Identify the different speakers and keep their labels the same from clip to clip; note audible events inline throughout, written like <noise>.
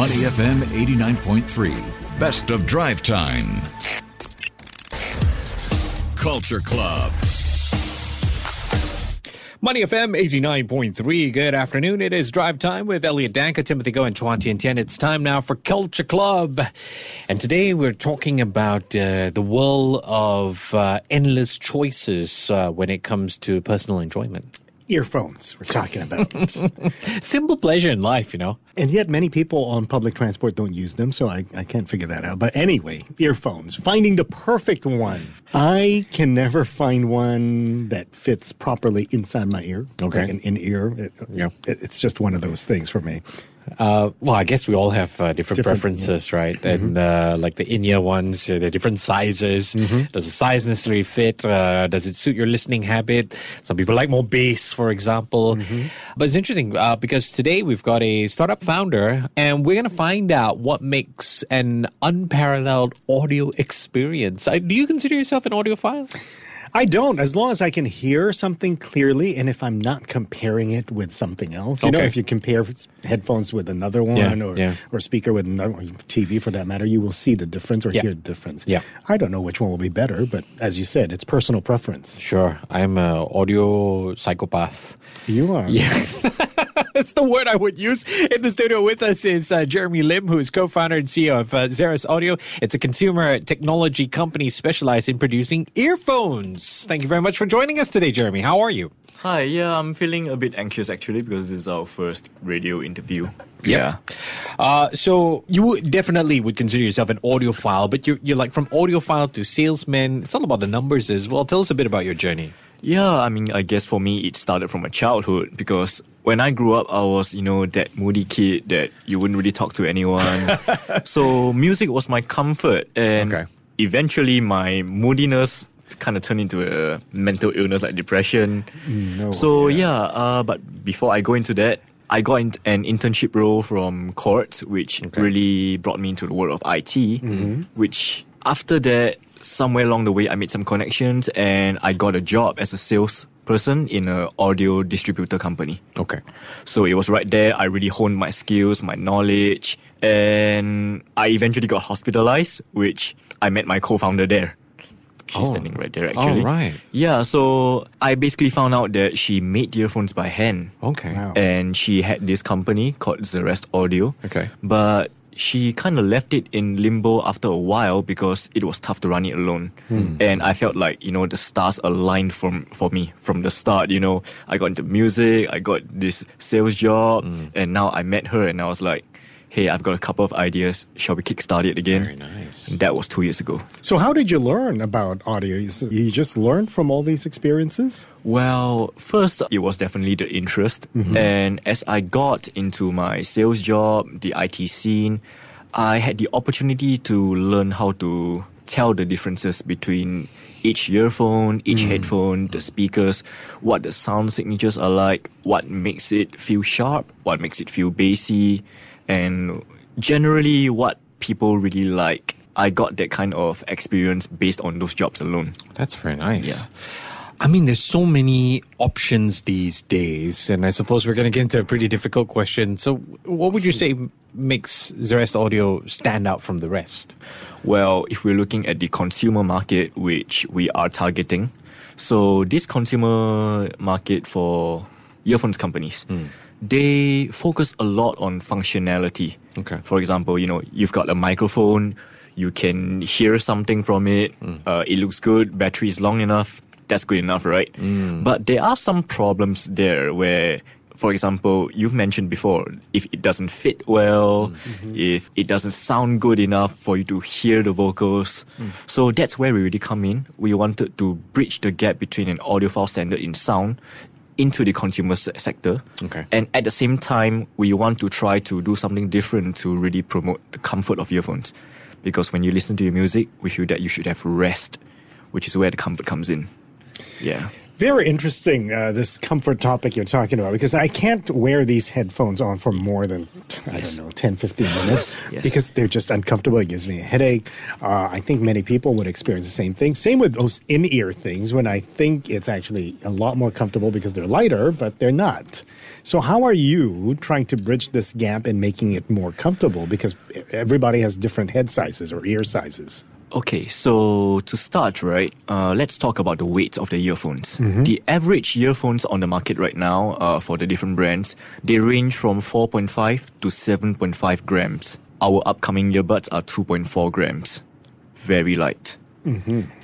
Speaker 1: Money FM 89.3. Best of drive time. Culture Club.
Speaker 2: Money FM 89.3. Good afternoon. It is drive time with Elliot Danker, Timothy Go, and Chuan Tien Tien. It's time now for Culture Club. And today we're talking about uh, the world of uh, endless choices uh, when it comes to personal enjoyment.
Speaker 3: Earphones, we're talking about. <laughs>
Speaker 2: Simple pleasure in life, you know.
Speaker 3: And yet, many people on public transport don't use them, so I, I can't figure that out. But anyway, earphones, finding the perfect one. I can never find one that fits properly inside my ear.
Speaker 2: Okay.
Speaker 3: Like an in ear. It,
Speaker 2: Yeah.
Speaker 3: it- it's just one of those things for me.
Speaker 2: Uh, well, I guess we all have uh, different,
Speaker 3: Different,
Speaker 2: preferences, right? And uh, like the in-ear ones, uh, they're different sizes. Does the size necessarily fit? Uh, does it suit your listening habit? Some people like more bass, for example. But it's interesting uh, because today we've got a startup founder, and we're going to find out what makes an unparalleled audio experience. Do you consider yourself an audiophile?
Speaker 3: I don't, as long as I can hear something clearly, and if I'm not comparing it with something else. You know, if you compare headphones with another one,
Speaker 2: Yeah,
Speaker 3: or
Speaker 2: yeah.
Speaker 3: or speaker with another or TV for that matter, you will see the difference or
Speaker 2: Yeah.
Speaker 3: hear the difference.
Speaker 2: Yeah.
Speaker 3: I don't know which one will be better, but as you said, it's personal preference.
Speaker 2: Sure, I'm an audio psychopath.
Speaker 3: You are.
Speaker 2: Yeah. <laughs> <laughs> That's the word I would use. In the studio with us is uh, Jeremy Lim, who is co founder and CEO of uh, Zerest Audio. It's a consumer technology company specialized in producing earphones. Thank you very much for joining us today, Jeremy. How are you?
Speaker 4: Hi, yeah, I'm feeling a bit anxious actually because this is our first radio interview. Yeah.
Speaker 2: Uh, so you definitely would consider yourself an audiophile, but you're, you're like from audiophile to salesman. It's all about the numbers as well. Tell us a bit about your journey.
Speaker 4: Yeah, I mean, I guess for me, it started from a childhood because when I grew up, I was, you know, that moody kid that you wouldn't really talk to anyone. <laughs> so music was my comfort. And
Speaker 2: Okay.
Speaker 4: eventually, my moodiness kind of turned into a mental illness like depression.
Speaker 3: No.
Speaker 4: So yeah, uh, but before I go into that, I got in- an internship role from Court, which really brought me into the world of IT. Which after that, somewhere along the way, I made some connections and I got a job as a salesperson in an audio distributor company.
Speaker 2: Okay.
Speaker 4: So it was right there. I really honed my skills, my knowledge, and I eventually got hospitalized, which I met my co-founder there. She's
Speaker 2: Oh.
Speaker 4: standing right there, actually.
Speaker 2: Oh, right.
Speaker 4: Yeah, so I basically found out that she made earphones by hand.
Speaker 2: Okay.
Speaker 3: Wow.
Speaker 4: And she had this company called Zerest Audio.
Speaker 2: Okay.
Speaker 4: But she kind of left it in limbo after a while because it was tough to run it alone. Hmm. And I felt like, you know, the stars aligned from, for me from the start. You know, I got into music, I got this sales job, hmm. and now I met her and I was like, hey, I've got a couple of ideas. Shall we kickstart it again?
Speaker 2: Very nice.
Speaker 4: And that was two years ago.
Speaker 3: So, how did you learn about audio? You You just learned from all these experiences?
Speaker 4: Well, first, it was definitely the interest. Mm-hmm. And as I got into my sales job, the IT scene, I had the opportunity to learn how to tell the differences between each earphone, each mm. headphone, the speakers, what the sound signatures are like, what makes it feel sharp, what makes it feel bassy, and generally what people really like. I got that kind of experience based on those jobs alone.
Speaker 2: That's very nice.
Speaker 4: Yeah.
Speaker 2: I mean, there's so many options these days, and I suppose we're going to get into a pretty difficult question. So, what would you say makes Zerest Audio stand out from the rest?
Speaker 4: Well, if we're looking at the consumer market, which we are targeting, so this consumer market for earphones companies, hmm. They focus a lot on functionality.
Speaker 2: Okay.
Speaker 4: For example, you know, you've got a microphone, you can hear something from it, hmm. uh, it looks good, battery is long enough, that's good enough, right? Hmm. But there are some problems there where for example, you've mentioned before, if it doesn't fit well, hmm. mm-hmm. if it doesn't sound good enough for you to hear the vocals. So that's where we really come in. We wanted to bridge the gap between an audiophile standard in sound into the consumer se- sector.
Speaker 2: Okay.
Speaker 4: And at the same time, we want to try to do something different to really promote the comfort of earphones. Because when you listen to your music, we feel that you should have rest, which is where the comfort comes in. Yeah.
Speaker 3: Very interesting, uh, this comfort topic you're talking about, because I can't wear these headphones on for more than, I
Speaker 4: Yes.
Speaker 3: don't know, 10, 15 minutes <laughs>
Speaker 4: Yes.
Speaker 3: because they're just uncomfortable. It gives me a headache. Uh, I think many people would experience the same thing. Same with those in ear things when I think it's actually a lot more comfortable because they're lighter, but they're not. So, how are you trying to bridge this gap in making it more comfortable? Because everybody has different head sizes or ear sizes.
Speaker 4: Okay, so to start, right, uh, let's talk about the weight of the earphones. The average earphones on the market right now uh, for the different brands, they range from 4.5 to 7.5 grams. Our upcoming earbuds are 2.4 grams. Very light.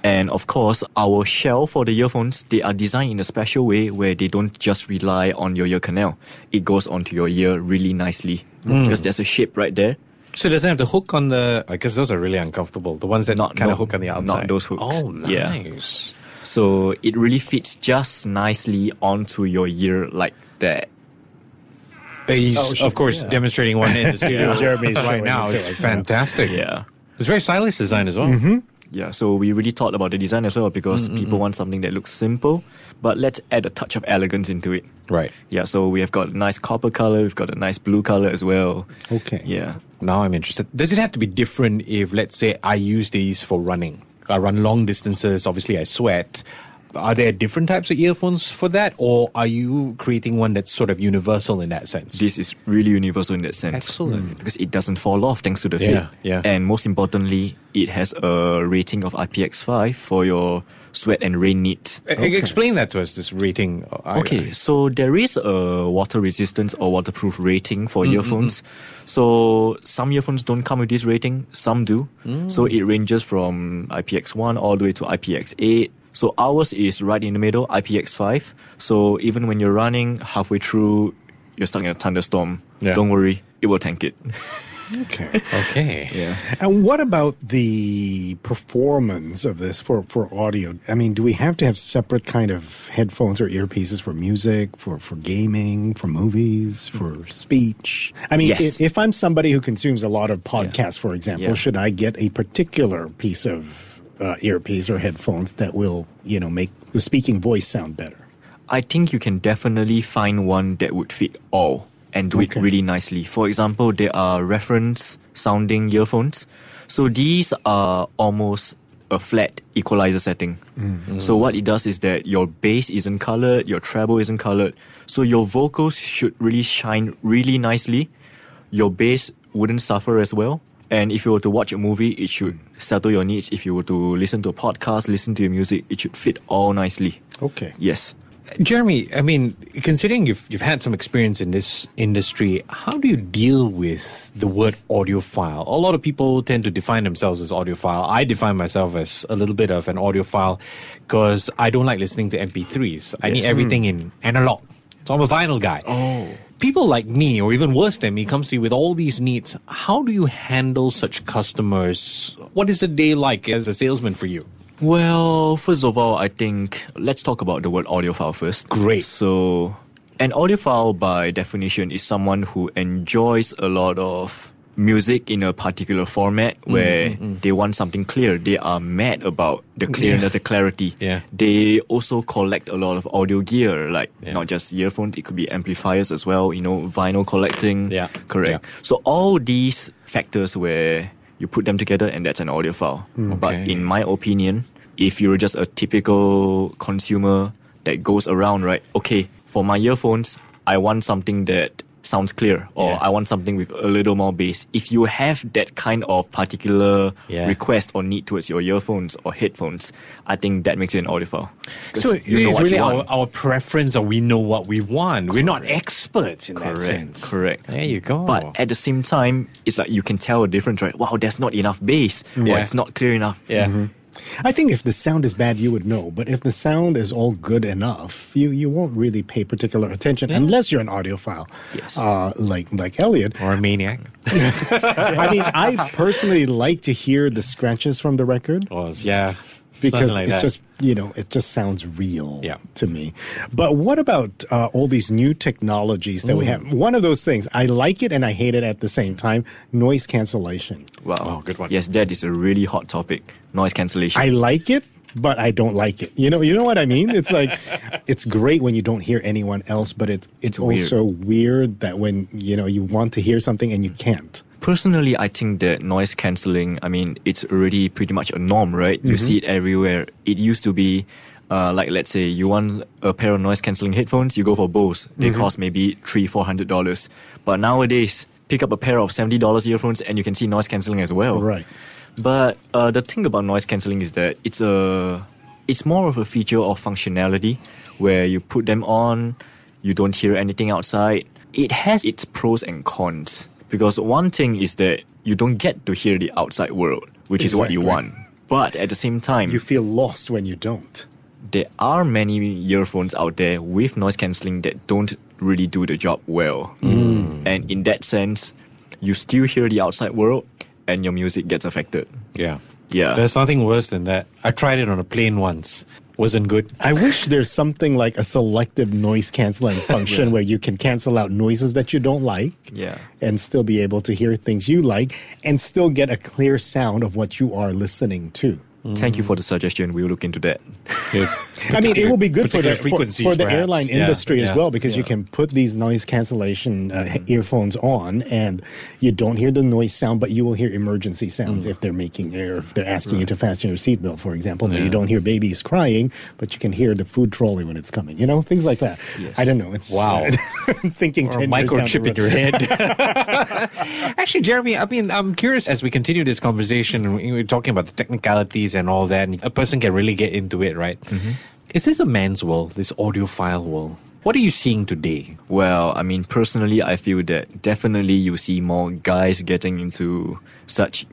Speaker 4: And of course, our shell for the earphones, they are designed in a special way where they don't just rely on your ear canal. It goes onto your ear really nicely because there's a shape right there.
Speaker 2: So it doesn't have the hook on the. I guess those are really uncomfortable. The ones that
Speaker 4: Not-
Speaker 2: kind
Speaker 4: no,
Speaker 2: of hook on the outside.
Speaker 4: not
Speaker 2: outside.
Speaker 4: those hooks.
Speaker 2: Oh,
Speaker 4: Yeah.
Speaker 2: nice.
Speaker 4: So it really fits just nicely onto your ear like that.
Speaker 2: He's,
Speaker 3: Oh,
Speaker 2: of course,
Speaker 3: yeah.
Speaker 2: demonstrating one in the <laughs> studio
Speaker 3: Jeremy's
Speaker 2: right now.
Speaker 3: it
Speaker 2: It's fantastic.
Speaker 4: Yeah.
Speaker 2: It's very stylish design as well. Mm-hmm.
Speaker 4: Yeah, so we really thought about the design as well because mm, mm, people mm. want something that looks simple, but let's add a touch of elegance into it.
Speaker 2: Right.
Speaker 4: Yeah, so we have got a nice copper color, we've got a nice blue color as well.
Speaker 3: Okay.
Speaker 4: Yeah.
Speaker 2: Now I'm interested. Does it have to be different if, let's say, I use these for running? I run long distances. Obviously, I sweat. Are there different types of earphones for that, or are you creating one that's sort of universal in that sense?
Speaker 4: This is really universal in that sense.
Speaker 2: Excellent. Hmm.
Speaker 4: Because it doesn't fall off thanks to the
Speaker 2: Yeah,
Speaker 4: fit.
Speaker 2: yeah.
Speaker 4: And most importantly, it has a rating of IPX5 for your sweat and rain needs.
Speaker 2: E- Explain that to us. This rating. Uh,
Speaker 4: okay, so there is a water resistance or waterproof rating for mm, mm, earphones. Mm. So some earphones don't come with this rating, some do. So it ranges from IPX1 all the way to IPX8. So ours is right in the middle, IPX5. So even when you're running halfway through, you're stuck in a thunderstorm.
Speaker 2: Yeah.
Speaker 4: Don't worry, it will tank it.
Speaker 3: Okay.
Speaker 2: Okay. <laughs>
Speaker 4: Yeah.
Speaker 3: And what about the performance of this for, for audio? I mean, do we have to have separate kind of headphones or earpieces for music, for, for gaming, for movies, for speech? I mean,
Speaker 4: Yes.
Speaker 3: if, if I'm somebody who consumes a lot of podcasts, for example,
Speaker 4: Yeah.
Speaker 3: should I get a particular piece of uh, earpiece or headphones that will, you know, make the speaking voice sound better?
Speaker 4: I think you can definitely find one that would fit all and do
Speaker 3: Okay.
Speaker 4: it really nicely. For example, there are reference sounding earphones. So these are almost a flat equalizer setting. So what it does is that your bass isn't colored, your treble isn't colored. So your vocals should really shine really nicely. Your bass wouldn't suffer as well. And if you were to watch a movie, it should settle your needs. If you were to listen to a podcast, listen to your music, it should fit all nicely.
Speaker 3: Okay.
Speaker 4: Yes.
Speaker 2: Jeremy, I mean, considering you've you've had some experience in this industry, how do you deal with the word audiophile? A lot of people tend to define themselves as audiophile. I define myself as a little bit of an audiophile because I don't like listening to MP3s. I need
Speaker 4: Yes.
Speaker 2: everything in analog. So I'm a vinyl guy.
Speaker 4: Oh.
Speaker 2: People like me, or even worse than me, comes to you with all these needs. How do you handle such customers? What is a day like as a salesman for you?
Speaker 4: Well, first of all, I think let's talk about the word audiophile first.
Speaker 2: Great.
Speaker 4: So, an audiophile, by definition, is someone who enjoys a lot of music in a particular format mm, where mm, mm. they want something clear. They are mad about the clearness, the clarity.
Speaker 2: Yeah.
Speaker 4: They also collect a lot of audio gear, like
Speaker 2: Yeah.
Speaker 4: not just earphones, it could be amplifiers as well, you know, vinyl collecting.
Speaker 2: Yeah.
Speaker 4: Correct.
Speaker 2: Yeah.
Speaker 4: So, all these factors where you put them together and that's an audiophile. But
Speaker 2: Okay.
Speaker 4: in my opinion, if you're just a typical consumer that goes around, right? Okay, for my earphones, I want something that sounds clear or
Speaker 2: Yeah.
Speaker 4: I want something with a little more bass. If you have that kind of particular
Speaker 2: Yeah.
Speaker 4: request or need towards your earphones or headphones, I think that makes you an audiophile.
Speaker 2: So it's really
Speaker 4: you
Speaker 2: our, our preference, or we know what we want. We're not experts in that sense.
Speaker 4: correct.
Speaker 2: There you go.
Speaker 4: But at the same time, it's like you can tell a difference, right? Wow, there's not enough bass. Or
Speaker 2: Yeah.
Speaker 4: it's not clear enough.
Speaker 2: yeah, mm-hmm.
Speaker 3: I think if the sound is bad, you would know. But if the sound is all good enough, you, you won't really pay particular attention unless you're an audiophile.
Speaker 4: Yes.
Speaker 3: Uh, like like Elliot.
Speaker 2: or a maniac. <laughs>
Speaker 3: I mean, I personally like to hear the scratches from the record
Speaker 2: Was yeah,
Speaker 3: because
Speaker 2: like
Speaker 3: it
Speaker 2: that.
Speaker 3: just you know it just sounds real
Speaker 2: Yeah.
Speaker 3: to me. But what about uh, all these new technologies that we have? One of those things I like it and I hate it at the same time: noise cancellation.
Speaker 4: Wow.
Speaker 2: Oh, good one.
Speaker 4: Yes, that is a really hot topic. Noise cancellation.
Speaker 3: I like it, but I don't like it. You know, you know what I mean? It's like <laughs> it's great when you don't hear anyone else, but it's it's,
Speaker 4: It's
Speaker 3: also weird that when you know you want to hear something and you can't.
Speaker 4: Personally, I think that noise cancelling, I mean, it's already pretty much a norm, right? You see it everywhere. It used to be, uh, like, let's say you want a pair of noise cancelling headphones, you go for Bose. They cost maybe three, four hundred dollars. But nowadays, pick up a pair of seventy dollars earphones and you can see noise cancelling as well.
Speaker 3: Right.
Speaker 4: But uh, the thing about noise cancelling is that it's a, it's more of a feature of functionality, where you put them on, you don't hear anything outside. It has its pros and cons because one thing is that you don't get to hear the outside world, which is what you want. But at the same time,
Speaker 3: You feel lost when you don't.
Speaker 4: there are many earphones out there with noise cancelling that don't really do the job well. And in that sense, you still hear the outside world and your music gets affected.
Speaker 2: Yeah.
Speaker 4: Yeah.
Speaker 2: There's nothing worse than that. I tried it on a plane once. Wasn't good.
Speaker 3: I wish there's something like a selective noise canceling <laughs> function where you can cancel out noises that you don't like
Speaker 4: Yeah.
Speaker 3: and still be able to hear things you like and still get a clear sound of what you are listening to.
Speaker 4: Thank you for the suggestion. We'll look into that. <laughs>
Speaker 3: I mean, it will be good for the, for, for the
Speaker 2: perhaps.
Speaker 3: airline
Speaker 2: Yeah,
Speaker 3: industry as
Speaker 2: yeah,
Speaker 3: well because you can put these noise cancellation uh, earphones on and you don't hear the noise sound, but you will hear emergency sounds if they're making or if they're asking you to fasten your seatbelt, for example. But you don't hear babies crying, but you can hear the food trolley when it's coming. You know, things like that.
Speaker 4: Yes.
Speaker 3: I don't know. It's
Speaker 2: Wow. <laughs>
Speaker 3: I'm thinking
Speaker 2: or a
Speaker 3: 10 years down the
Speaker 2: microchip in your head. <laughs> Actually, Jeremy, I mean, I'm curious as we continue this conversation, we're talking about the technicalities and all that, and a person can really get into it, right? Mm-hmm. Is this a man's world, this audiophile world? What are you seeing today?
Speaker 4: Well, I mean, personally, I feel that definitely you see more guys getting into such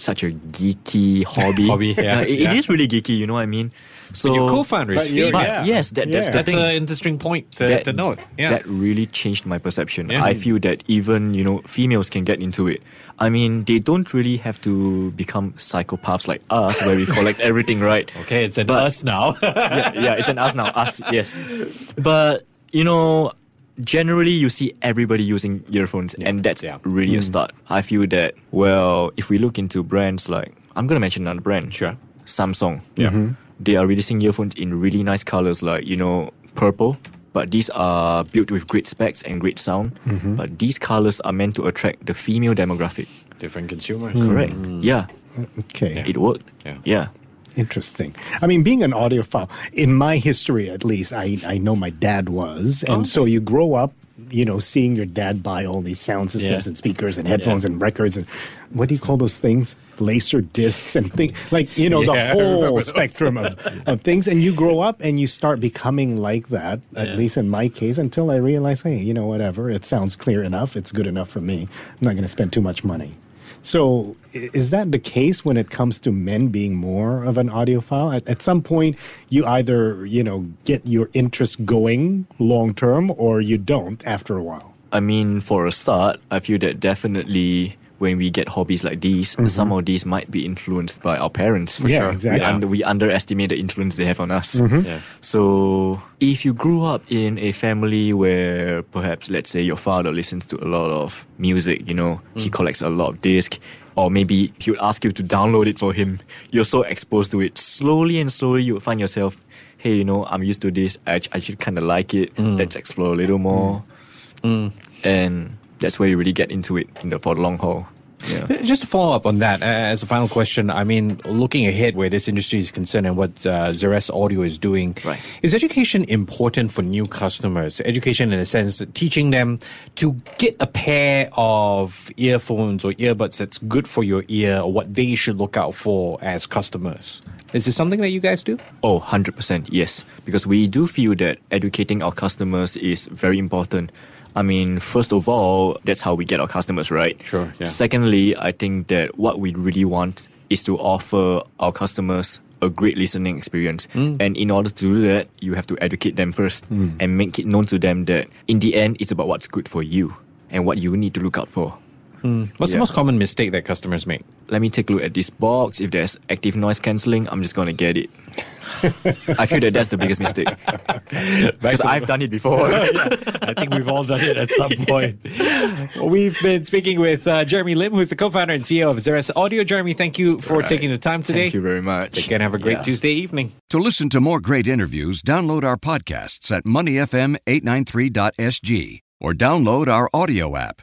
Speaker 4: such a geeky hobby. <laughs>
Speaker 2: Hobby, yeah,
Speaker 4: Uh, it-
Speaker 2: yeah.
Speaker 4: it is really geeky, you know what I mean? So
Speaker 2: Your co-founder is
Speaker 3: But you're-
Speaker 4: But
Speaker 3: Yeah.
Speaker 4: yes, that, that's
Speaker 3: Yeah.
Speaker 4: the
Speaker 2: That's
Speaker 4: thing.
Speaker 2: an interesting point to,
Speaker 4: that,
Speaker 2: to note. Yeah.
Speaker 4: that really changed my perception.
Speaker 2: Yeah.
Speaker 4: I feel that even you know females can get into it. I mean, they don't really have to become psychopaths like us, where we <laughs> collect everything, right?
Speaker 2: okay, it's an
Speaker 4: But-
Speaker 2: us now. <laughs>
Speaker 4: yeah, yeah, it's an us now. Us, yes. But you know, generally you see everybody using earphones, and that's
Speaker 2: Yeah.
Speaker 4: really a mm. start. I feel that well, if we look into brands like I'm gonna mention another brand,
Speaker 2: Sure.
Speaker 4: Samsung.
Speaker 2: Yeah. Mm-hmm.
Speaker 4: They are releasing earphones in really nice colors, like you know, purple. But these are built with great specs and great sound. Mm-hmm. But these colors are meant to attract the female demographic.
Speaker 2: Different consumers. Mm.
Speaker 4: Correct. Mm. Yeah,
Speaker 3: Okay.
Speaker 4: it worked.
Speaker 2: Yeah.
Speaker 4: yeah.
Speaker 3: Interesting. I mean, being an audiophile, in my history at least, I, I know my dad was. And so you grow up, you know, seeing your dad buy all these sound systems
Speaker 2: Yeah.
Speaker 3: and speakers and headphones and records and what do you call those things? Laser discs and things like, you know,
Speaker 2: Yeah,
Speaker 3: the whole spectrum of, of things. And you grow up and you start becoming like that, at least in my case, until I realize, hey, you know, whatever, it sounds clear enough. It's good enough for me. I'm not going to spend too much money. So, is that the case when it comes to men being more of an audiophile? At, at some point, you either you know get your interest going long term, or you don't after a while.
Speaker 4: I mean, for a start, I feel that definitely when we get hobbies like these, some of these might be influenced by our parents.
Speaker 3: Mm-hmm. Yeah, exactly. Mm-hmm.
Speaker 4: We, under, we underestimate the influence they have on us.
Speaker 2: Yeah.
Speaker 4: So, if you grew up in a family where perhaps, let's say, your father listens to a lot of music, you know,
Speaker 2: Mm.
Speaker 4: he collects a lot of discs, or maybe he would ask you to download it for him, you're so exposed to it. Slowly and slowly, you will find yourself, hey, you know, I'm used to this, I, I should kind of like it,
Speaker 2: Mm.
Speaker 4: let's explore a little more. And that's where you really get into it in the, for the long haul. Yeah.
Speaker 2: Just to follow up on that, uh, as a final question, I mean, looking ahead where this industry is concerned and what uh, Zerest Audio is doing,
Speaker 4: Right.
Speaker 2: is education important for new customers? Education in a sense, teaching them to get a pair of earphones or earbuds that's good for your ear or what they should look out for as customers. Is this something that you guys do?
Speaker 4: Oh, 100% yes. Because we do feel that educating our customers is very important. I mean, first of all, that's how we get our customers, right?
Speaker 2: Sure, yeah.
Speaker 4: Secondly, I think that what we really want is to offer our customers a great listening experience.
Speaker 2: Mm.
Speaker 4: And in order to do that, you have to educate them first and make it known to them that in the end, it's about what's good for you and what you need to look out for.
Speaker 2: What's the most common mistake that customers make?
Speaker 4: Let me take a look at this box. If there's active noise cancelling, I'm just gonna get it. I feel that that's the biggest mistake <laughs> because I've done it before. <laughs>
Speaker 2: I think we've all done it at some <laughs> point. We've been speaking with uh, Jeremy Lim, who's the co-founder and CEO of Zerest Audio. Jeremy, thank you for
Speaker 4: Right.
Speaker 2: taking the time today.
Speaker 4: Thank you very much.
Speaker 2: Again, have a great
Speaker 4: Yeah.
Speaker 2: Tuesday evening.
Speaker 1: To listen to more great interviews, download our podcasts at moneyfm893.sg or download our audio app.